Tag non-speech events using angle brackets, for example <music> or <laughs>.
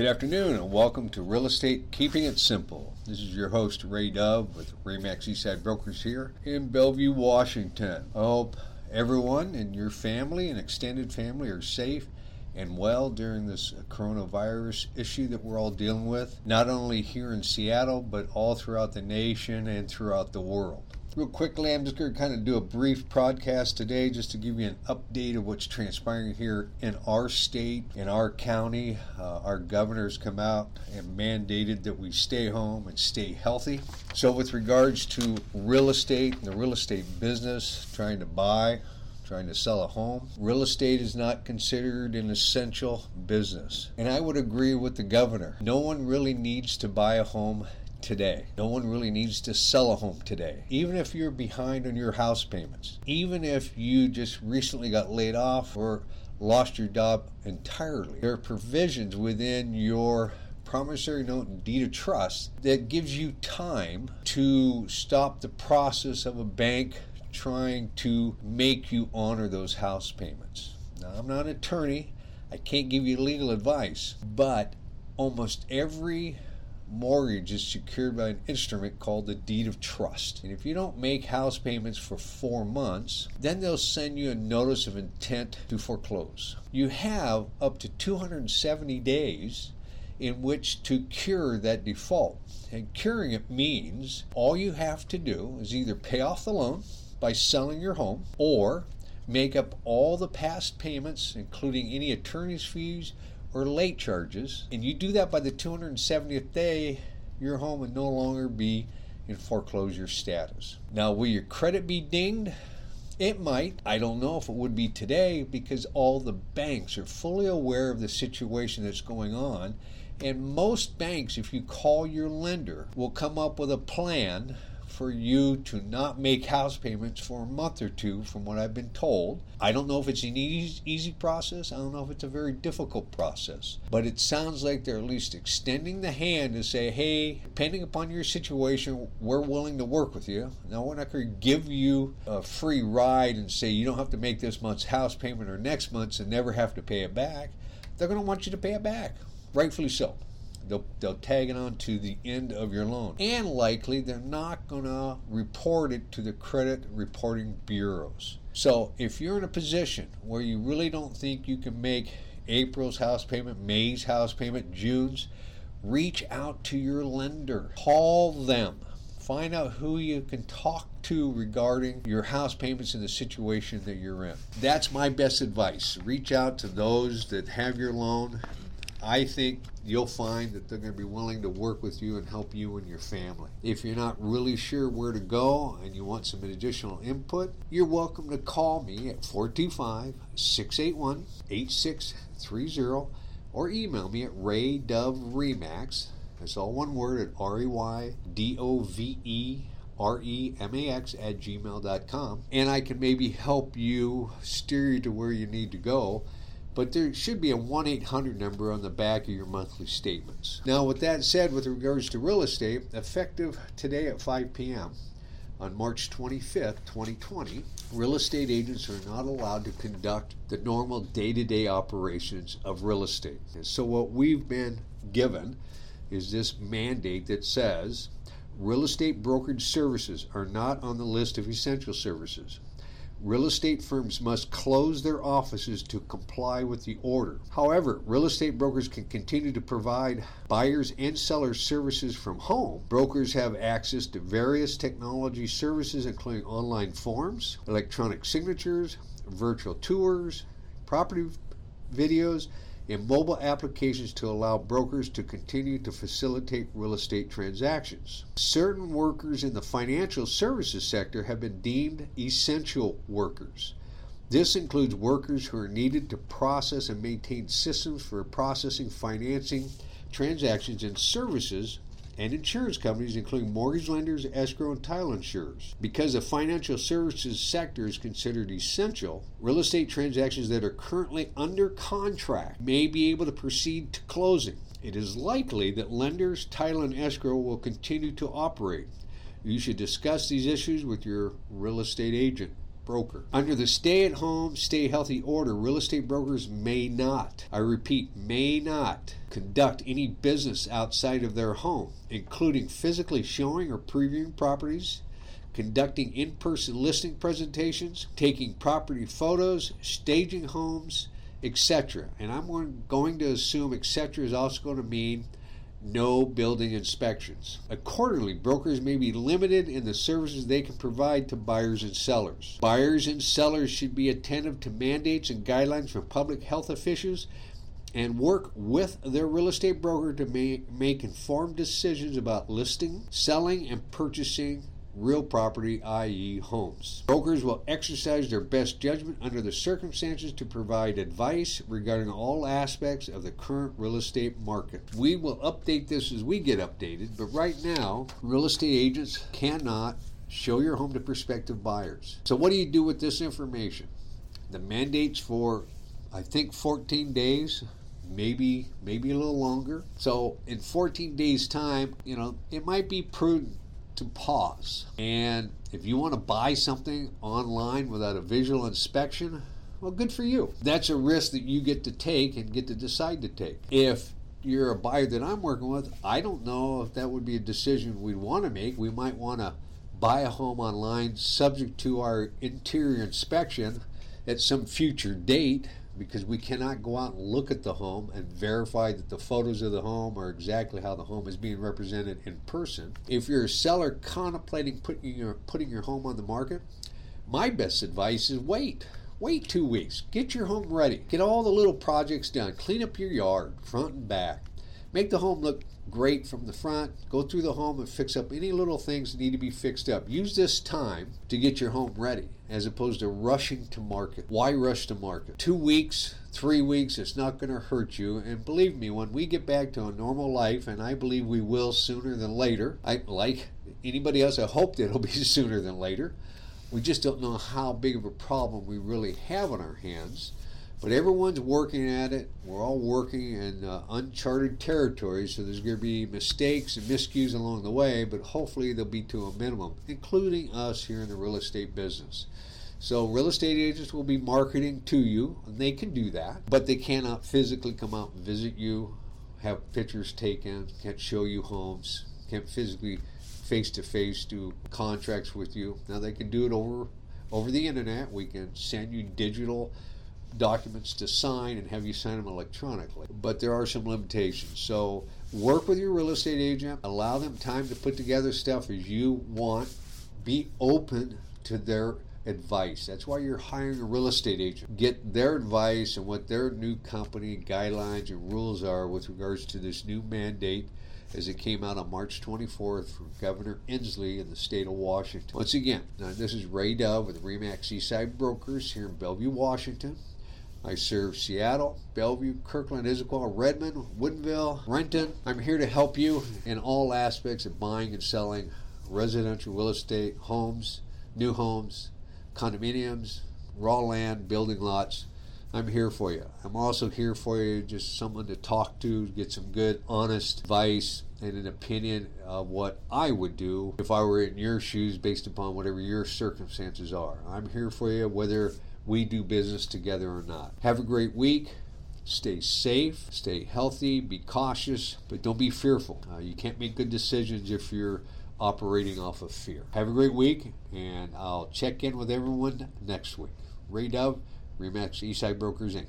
Good afternoon and welcome to Real Estate Keeping It Simple. This is your host Ray Dove with Remax Eastside Brokers here in Bellevue, Washington. I hope everyone and your family and extended family are safe and well during this coronavirus issue that we're all dealing with, not only here in Seattle, but all throughout the nation and throughout the world. Real quickly, I'm just going to kind of do a brief podcast today just to give you an update of what's transpiring here in our state, in our county. Uh, our governor's come out and mandated that we stay home and stay healthy. So, with regards to real estate and the real estate business, trying to buy, trying to sell a home. Real estate is not considered an essential business. And I would agree with the governor. No one really needs to buy a home today. No one really needs to sell a home today. Even if you're behind on your house payments, even if you just recently got laid off or lost your job entirely, there are provisions within your promissory note and deed of trust that gives you time to stop the process of a bank trying to make you honor those house payments. Now, I'm not an attorney. I can't give you legal advice, but almost every mortgage is secured by an instrument called the deed of trust. And if you don't make house payments for four months, then they'll send you a notice of intent to foreclose. You have up to 270 days in which to cure that default. And curing it means all you have to do is either pay off the loan by selling your home or make up all the past payments, including any attorney's fees or late charges, and you do that by the 270th day, your home would no longer be in foreclosure status. Now, will your credit be dinged? It might. I don't know if it would be today because all the banks are fully aware of the situation that's going on. And most banks, if you call your lender, will come up with a plan for you to not make house payments for a month or two, from what I've been told. I don't know if it's an easy, easy process. I don't know if it's a very difficult process. But it sounds like they're at least extending the hand to say, hey, depending upon your situation, we're willing to work with you. Now, we're not going to give you a free ride and say you don't have to make this month's house payment or next month's and never have to pay it back. They're going to want you to pay it back, rightfully so. They'll, they'll tag it on to the end of your loan. And likely they're not going to report it to the credit reporting bureaus. So if you're in a position where you really don't think you can make April's house payment, May's house payment, June's, reach out to your lender. Call them. Find out who you can talk to regarding your house payments and the situation that you're in. That's my best advice. Reach out to those that have your loan. I think you'll find that they're going to be willing to work with you and help you and your family. If you're not really sure where to go and you want some additional input, you're welcome to call me at 425 681 8630 or email me at raydove That's all one word at R E Y D O V E R E M A X at gmail.com. And I can maybe help you steer you to where you need to go but there should be a 1 800 number on the back of your monthly statements. Now, with that said, with regards to real estate, effective today at 5 p.m., on March 25th, 2020, real estate agents are not allowed to conduct the normal day to day operations of real estate. And so, what we've been given is this mandate that says real estate brokerage services are not on the list of essential services real estate firms must close their offices to comply with the order. However, real estate brokers can continue to provide buyers and sellers services from home. Brokers have access to various technology services, including online forms, electronic signatures, virtual tours, property videos, and mobile applications to allow brokers to continue to facilitate real estate transactions. Certain workers in the financial services sector have been deemed essential workers. This includes workers who are needed to process and maintain systems for processing financing transactions and services and insurance companies, including mortgage lenders, escrow, and title insurers. Because the financial services sector is considered essential, real estate transactions that are currently under contract may be able to proceed to closing. It is likely that lenders, title, and escrow will continue to operate. You should discuss these issues with your real estate agent. Broker. Under the stay at home, stay healthy order, real estate brokers may not, I repeat, may not conduct any business outside of their home, including physically showing or previewing properties, conducting in person listing presentations, taking property photos, staging homes, etc. And I'm going to assume etc. is also going to mean no building inspections. Accordingly, brokers may be limited in the services they can provide to buyers and sellers. Buyers and sellers should be attentive to mandates and guidelines from public health officials and work with their real estate broker to make informed decisions about listing, selling, and purchasing real property, i.e., homes. Brokers will exercise their best judgment under the circumstances to provide advice regarding all aspects of the current real estate market. We will update this as we get updated, but right now, real estate agents cannot show your home to prospective buyers. So, what do you do with this information? The mandates for, I think, 14 days maybe maybe a little longer. So in 14 days time, you know, it might be prudent to pause. And if you want to buy something online without a visual inspection, well, good for you. That's a risk that you get to take and get to decide to take. If you're a buyer that I'm working with, I don't know if that would be a decision we'd want to make. We might want to buy a home online subject to our interior inspection at some future date because we cannot go out and look at the home and verify that the photos of the home are exactly how the home is being represented in person. If you're a seller contemplating putting your putting your home on the market, my best advice is wait. Wait two weeks. Get your home ready. Get all the little projects done. Clean up your yard, front and back. Make the home look great from the front. Go through the home and fix up any little things that need to be fixed up. Use this time to get your home ready as opposed to rushing to market. Why rush to market? Two weeks, three weeks, it's not going to hurt you. And believe me, when we get back to a normal life, and I believe we will sooner than later, I like anybody else, I hope that it'll be <laughs> sooner than later. We just don't know how big of a problem we really have on our hands. But everyone's working at it. We're all working in uh, uncharted territory, so there's going to be mistakes and miscues along the way, but hopefully they'll be to a minimum, including us here in the real estate business. So, real estate agents will be marketing to you, and they can do that, but they cannot physically come out and visit you, have pictures taken, can't show you homes, can't physically face to face do contracts with you. Now, they can do it over over the internet. We can send you digital documents to sign and have you sign them electronically. But there are some limitations. So work with your real estate agent, allow them time to put together stuff as you want. Be open to their advice. That's why you're hiring a real estate agent. Get their advice and what their new company guidelines and rules are with regards to this new mandate as it came out on March 24th from Governor Inslee in the state of Washington. Once again, this is Ray Dove with Remax Eastside Brokers here in Bellevue, Washington. I serve Seattle, Bellevue, Kirkland, Issaquah, Redmond, Woodinville, Renton. I'm here to help you in all aspects of buying and selling residential real estate, homes, new homes, condominiums, raw land, building lots. I'm here for you. I'm also here for you, just someone to talk to, get some good, honest advice and an opinion of what I would do if I were in your shoes based upon whatever your circumstances are. I'm here for you, whether we do business together or not. Have a great week. Stay safe, stay healthy, be cautious, but don't be fearful. Uh, you can't make good decisions if you're operating off of fear. Have a great week, and I'll check in with everyone next week. Ray Dove, Remax Eastside Brokers Inc.